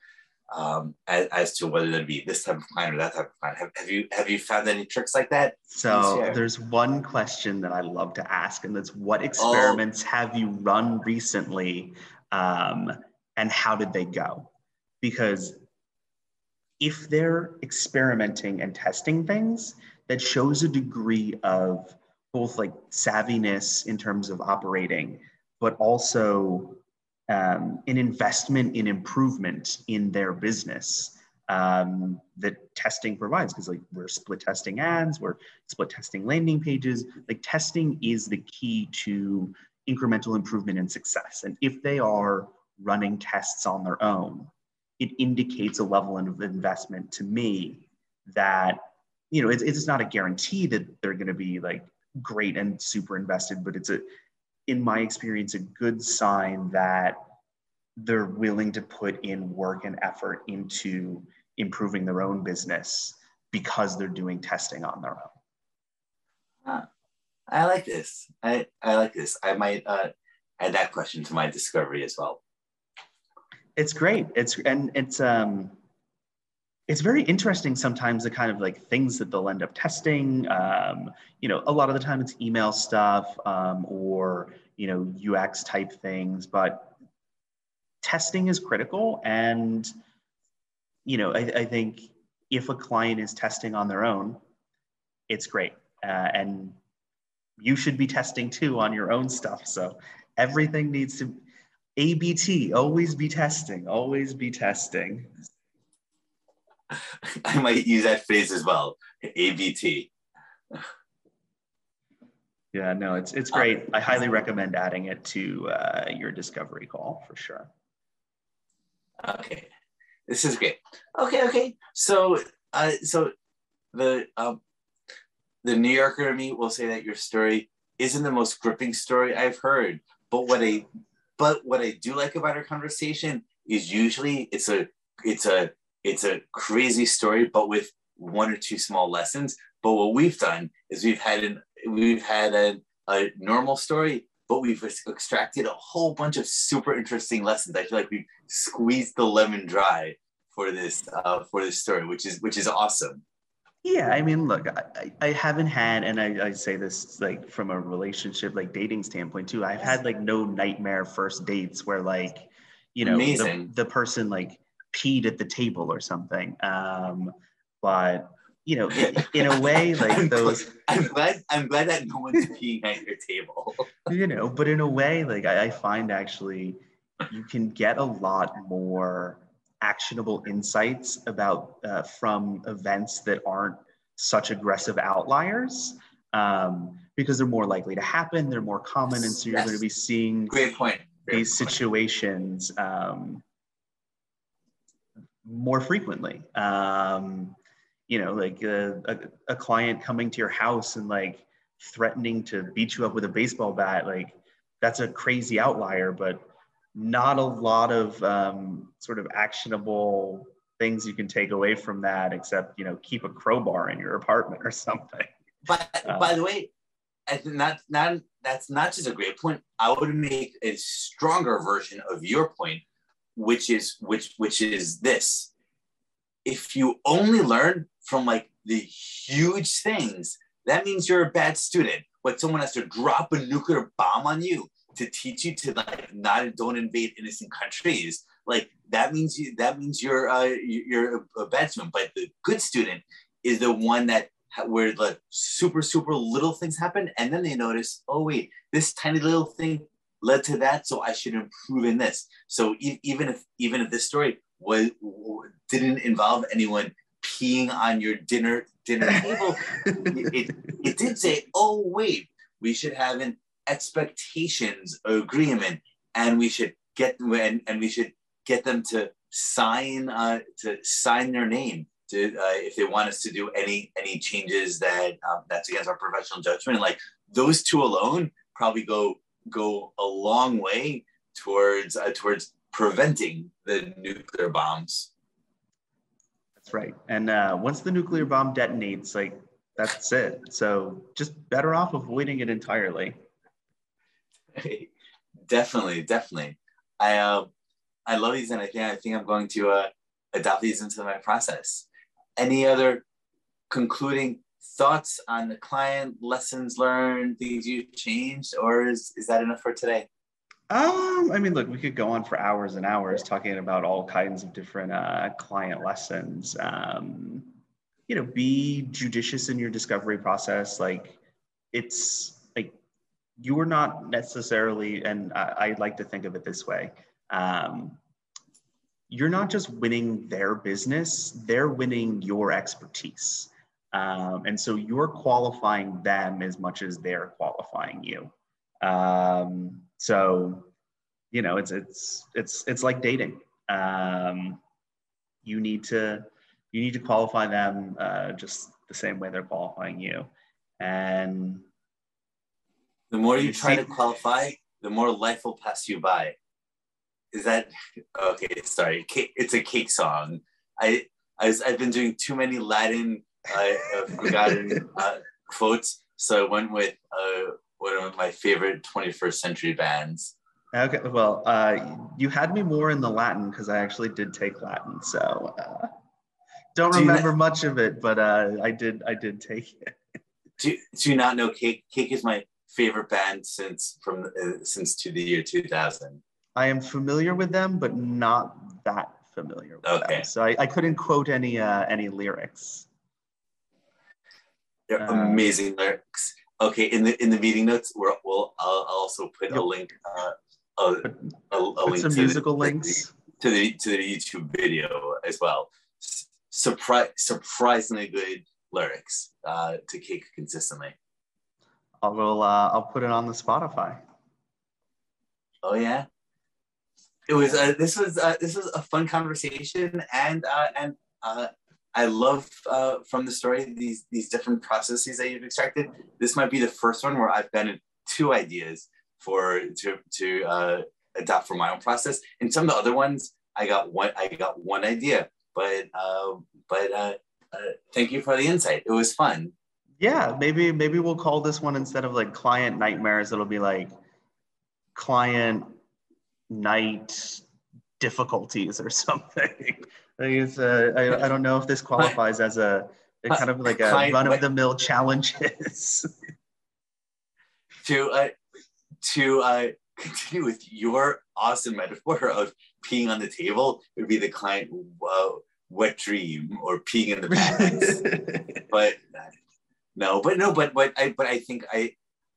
Speaker 1: um, as, as, to whether it be this type of client or that type of client. Have, have you have you found any tricks like that?
Speaker 2: So there's one question that I love to ask, and that's what experiments oh. have you run recently, um, and how did they go? Because if they're experimenting and testing things, that shows a degree of both like savviness in terms of operating, but also um, an investment in improvement in their business um, that testing provides because like we're split testing ads we're split testing landing pages like testing is the key to incremental improvement and success and if they are running tests on their own it indicates a level of investment to me that you know it's, it's not a guarantee that they're going to be like great and super invested but it's a in my experience, a good sign that they're willing to put in work and effort into improving their own business because they're doing testing on their own.
Speaker 1: Uh, I like this. I, I like this. I might uh, add that question to my discovery as well.
Speaker 2: It's great. It's and it's um it's very interesting sometimes the kind of like things that they'll end up testing. Um, you know, a lot of the time it's email stuff um, or you know UX type things, but testing is critical. And you know, I, I think if a client is testing on their own, it's great. Uh, and you should be testing too on your own stuff. So everything needs to ABT, always be testing, always be testing.
Speaker 1: I might use that phrase as well. ABT.
Speaker 2: Yeah, no, it's it's great. I highly recommend adding it to uh, your discovery call for sure.
Speaker 1: Okay, this is great. Okay, okay. So, uh, so the um, the New Yorker to me will say that your story isn't the most gripping story I've heard, but what I but what I do like about our conversation is usually it's a it's a it's a crazy story, but with one or two small lessons. But what we've done is we've had an we've had a, a normal story, but we've extracted a whole bunch of super interesting lessons. I feel like we've squeezed the lemon dry for this uh, for this story, which is which is awesome.
Speaker 2: Yeah, I mean, look, I, I haven't had, and I, I say this like from a relationship, like dating standpoint too. I've had like no nightmare first dates where like, you know, the, the, person like peed at the table or something. Um, but you know, in, in a way, like
Speaker 1: I'm
Speaker 2: those.
Speaker 1: Glad, I'm glad. I'm glad that no one's peeing at your table.
Speaker 2: You know, but in a way, like I, I find actually, you can get a lot more actionable insights about uh, from events that aren't such aggressive outliers um, because they're more likely to happen they're more common and so you're yes. going to be seeing
Speaker 1: great point
Speaker 2: great these point. situations um, more frequently um, you know like a, a, a client coming to your house and like threatening to beat you up with a baseball bat like that's a crazy outlier but not a lot of um, sort of actionable things you can take away from that except you know keep a crowbar in your apartment or something.
Speaker 1: But um, by the way not not that's not just a great point. I would make a stronger version of your point which is which which is this. If you only learn from like the huge things that means you're a bad student. But someone has to drop a nuclear bomb on you to teach you to like not don't invade innocent countries. Like that means you that means you're uh, you're a bad student but the good student is the one that where the super super little things happen and then they notice oh wait this tiny little thing led to that so i should improve in this. So e- even if even if this story was didn't involve anyone peeing on your dinner dinner table it, it, it did say oh wait we should have an expectations agreement and we should get and, and we should get them to sign uh, to sign their name to uh, if they want us to do any any changes that um, that's against our professional judgment. Like those two alone probably go go a long way towards uh, towards preventing the nuclear bombs.
Speaker 2: That's right. And uh, once the nuclear bomb detonates like that's it. So just better off avoiding it entirely
Speaker 1: definitely, definitely. I uh, I love these, and I think I think I'm going to uh, adopt these into my process. Any other concluding thoughts on the client, lessons learned, things you changed, or is is that enough for today?
Speaker 2: Um, I mean, look, we could go on for hours and hours talking about all kinds of different uh, client lessons. Um, you know, be judicious in your discovery process. Like, it's you're not necessarily, and I, I, like to think of it this way. Um, you're not just winning their business, they're winning your expertise. Um, and so you're qualifying them as much as they're qualifying you. Um, so, you know, it's, it's, it's, it's like dating. Um, you need to, you need to qualify them uh, just the same way they're qualifying you. And
Speaker 1: the more you try to qualify, the more life will pass you by. Is that okay? Sorry, it's a cake song. I, I was, I've been doing too many Latin uh, forgotten uh, quotes, so I went with uh, one of my favorite 21st century bands.
Speaker 2: Okay, well, uh, you had me more in the Latin because I actually did take Latin, so uh, don't do remember much of it, but uh, I did. I did take it.
Speaker 1: Do, do you not know Cake? Cake is my favorite band since from uh, since to the year 2000?
Speaker 2: I am familiar with them, but not that familiar with okay. them. So I, I couldn't quote any uh, any lyrics.
Speaker 1: They're uh, amazing lyrics. Okay, in the in the meeting notes, we're, we'll I'll, also put
Speaker 2: Yep.
Speaker 1: a link, uh, a, a, a link
Speaker 2: some
Speaker 1: to
Speaker 2: musical
Speaker 1: the,
Speaker 2: links.
Speaker 1: to the to the YouTube video as well. Surprise, surprisingly good lyrics uh, to Cake consistently.
Speaker 2: I'll go. Uh, I'll put it on the Spotify.
Speaker 1: Oh yeah, it was. Uh, this was uh, this was a fun conversation, and uh, and uh, I love uh, from the story these these different processes that you've extracted. This might be the first one where I've been two ideas for to to adopt for my own process. And some of the other ones, I got one. I got one idea, but but thank you for the insight. It was fun.
Speaker 2: Yeah, maybe maybe we'll call this one instead of like client nightmares. It'll be like client night difficulties or something. I, think it's, uh, I, I don't know if this qualifies as a, a kind of like a run of the mill challenges.
Speaker 1: to uh, to uh, continue with your awesome metaphor of peeing on the table it would be the client uh, wet dream or peeing in the pants but uh, no but no but but I but I think I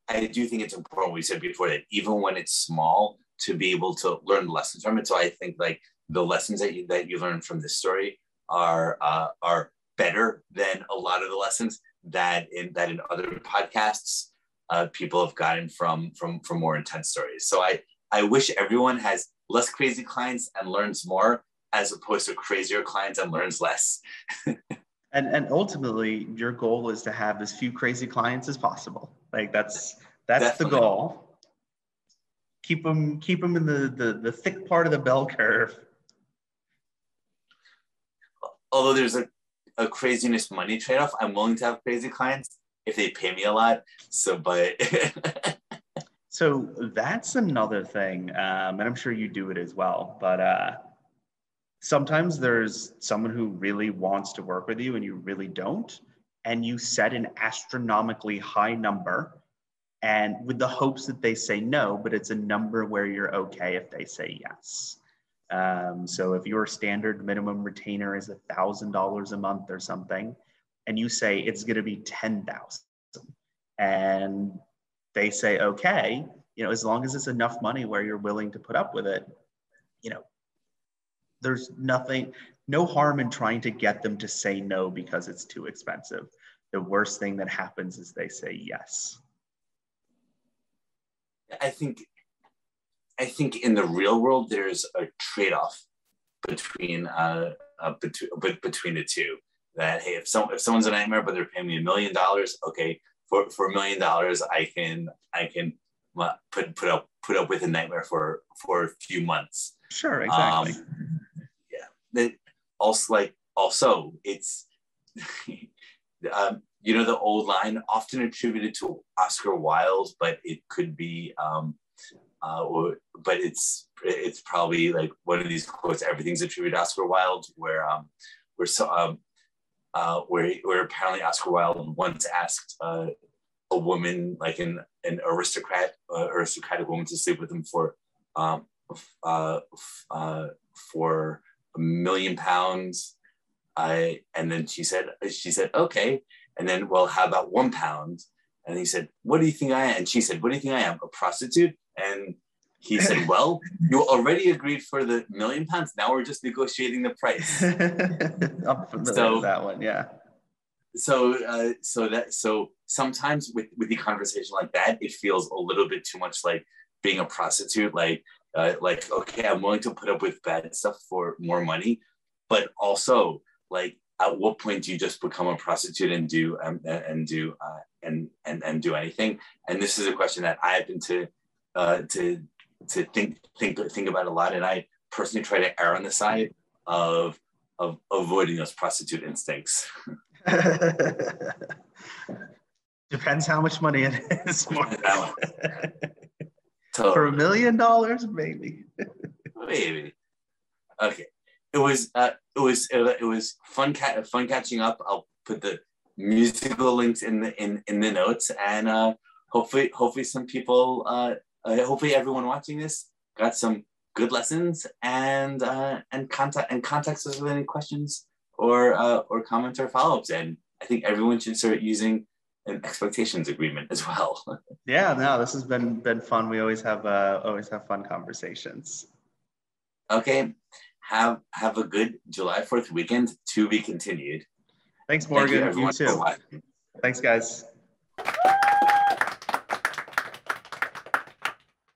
Speaker 1: I do think it's important we said before that even when it's small to be able to learn lessons from it so I think like the lessons that you that you learn from this story are uh, are better than a lot of the lessons that in that in other podcasts uh, people have gotten from from from more intense stories. So I I wish everyone has less crazy clients and learns more, as opposed to crazier clients and learns less.
Speaker 2: and and ultimately your goal is to have as few crazy clients as possible. Like that's that's
Speaker 1: Definitely.
Speaker 2: the goal. Keep them keep them in the, the the thick part of the bell curve.
Speaker 1: Although there's a, a craziness money trade off, I'm willing to have crazy clients if they pay me a lot. So, but
Speaker 2: So that's another thing, um, and I'm sure you do it as well. But uh, sometimes there's someone who really wants to work with you, and you really don't, and you set an astronomically high number, and with the hopes that they say no, but it's a number where you're okay if they say yes. Um, so if your standard minimum retainer is a thousand dollars a month or something, and you say it's going to be ten thousand, and they say okay you know as long as it's enough money where you're willing to put up with it you know there's nothing no harm in trying to get them to say no because it's too expensive the worst thing that happens is they say yes
Speaker 1: I think I think in the real world there's a trade off between uh, uh between between the two. That hey, if some if someone's a nightmare but they're paying me a million dollars, okay, for for a million dollars I can I can uh, put put up put up with a nightmare for for a few months.
Speaker 2: sure exactly
Speaker 1: Um. That also like also it's um, you know the old line often attributed to Oscar Wilde, but it could be um, uh, or, but it's it's probably like one of these quotes. Everything's attributed to Oscar Wilde, where um, where so um, uh, where where apparently Oscar Wilde once asked uh, a woman like an an aristocrat uh, aristocratic woman to sleep with him for um, uh, uh, for a million pounds. I and then she said she said okay, and then well how about one pound? And he said what do you think I am? And she said what do you think I am a prostitute? And he said well you already agreed for the million pounds. Now we're just negotiating the price.
Speaker 2: i'm
Speaker 1: So-
Speaker 2: with that one yeah
Speaker 1: so uh, so that so sometimes with with the conversation like that it feels a little bit too much like being a prostitute like uh, like okay i'm willing to put up with bad stuff for more money but also like at what point do you just become a prostitute and do um, and do uh, and and and do anything? And this is a question that i've been to uh, to to think think think about a lot and i personally try to err on the side of of avoiding those prostitute instincts.
Speaker 2: Depends how much money it is.
Speaker 1: That
Speaker 2: For a million dollars, maybe.
Speaker 1: maybe. Okay. It was uh it was it, was fun cat fun catching up. I'll put the musical links in the in in the notes and uh hopefully hopefully some people uh, uh hopefully everyone watching this got some good lessons and uh and contact and contact us with any questions or uh or comments or follow-ups and I think everyone should start using an expectations agreement as well.
Speaker 2: yeah, no, this has been been fun. We always have uh, always have fun conversations.
Speaker 1: Okay, have have a good July Fourth weekend. To be continued.
Speaker 2: Thanks, Morgan. Thank you, you too. Thanks, guys.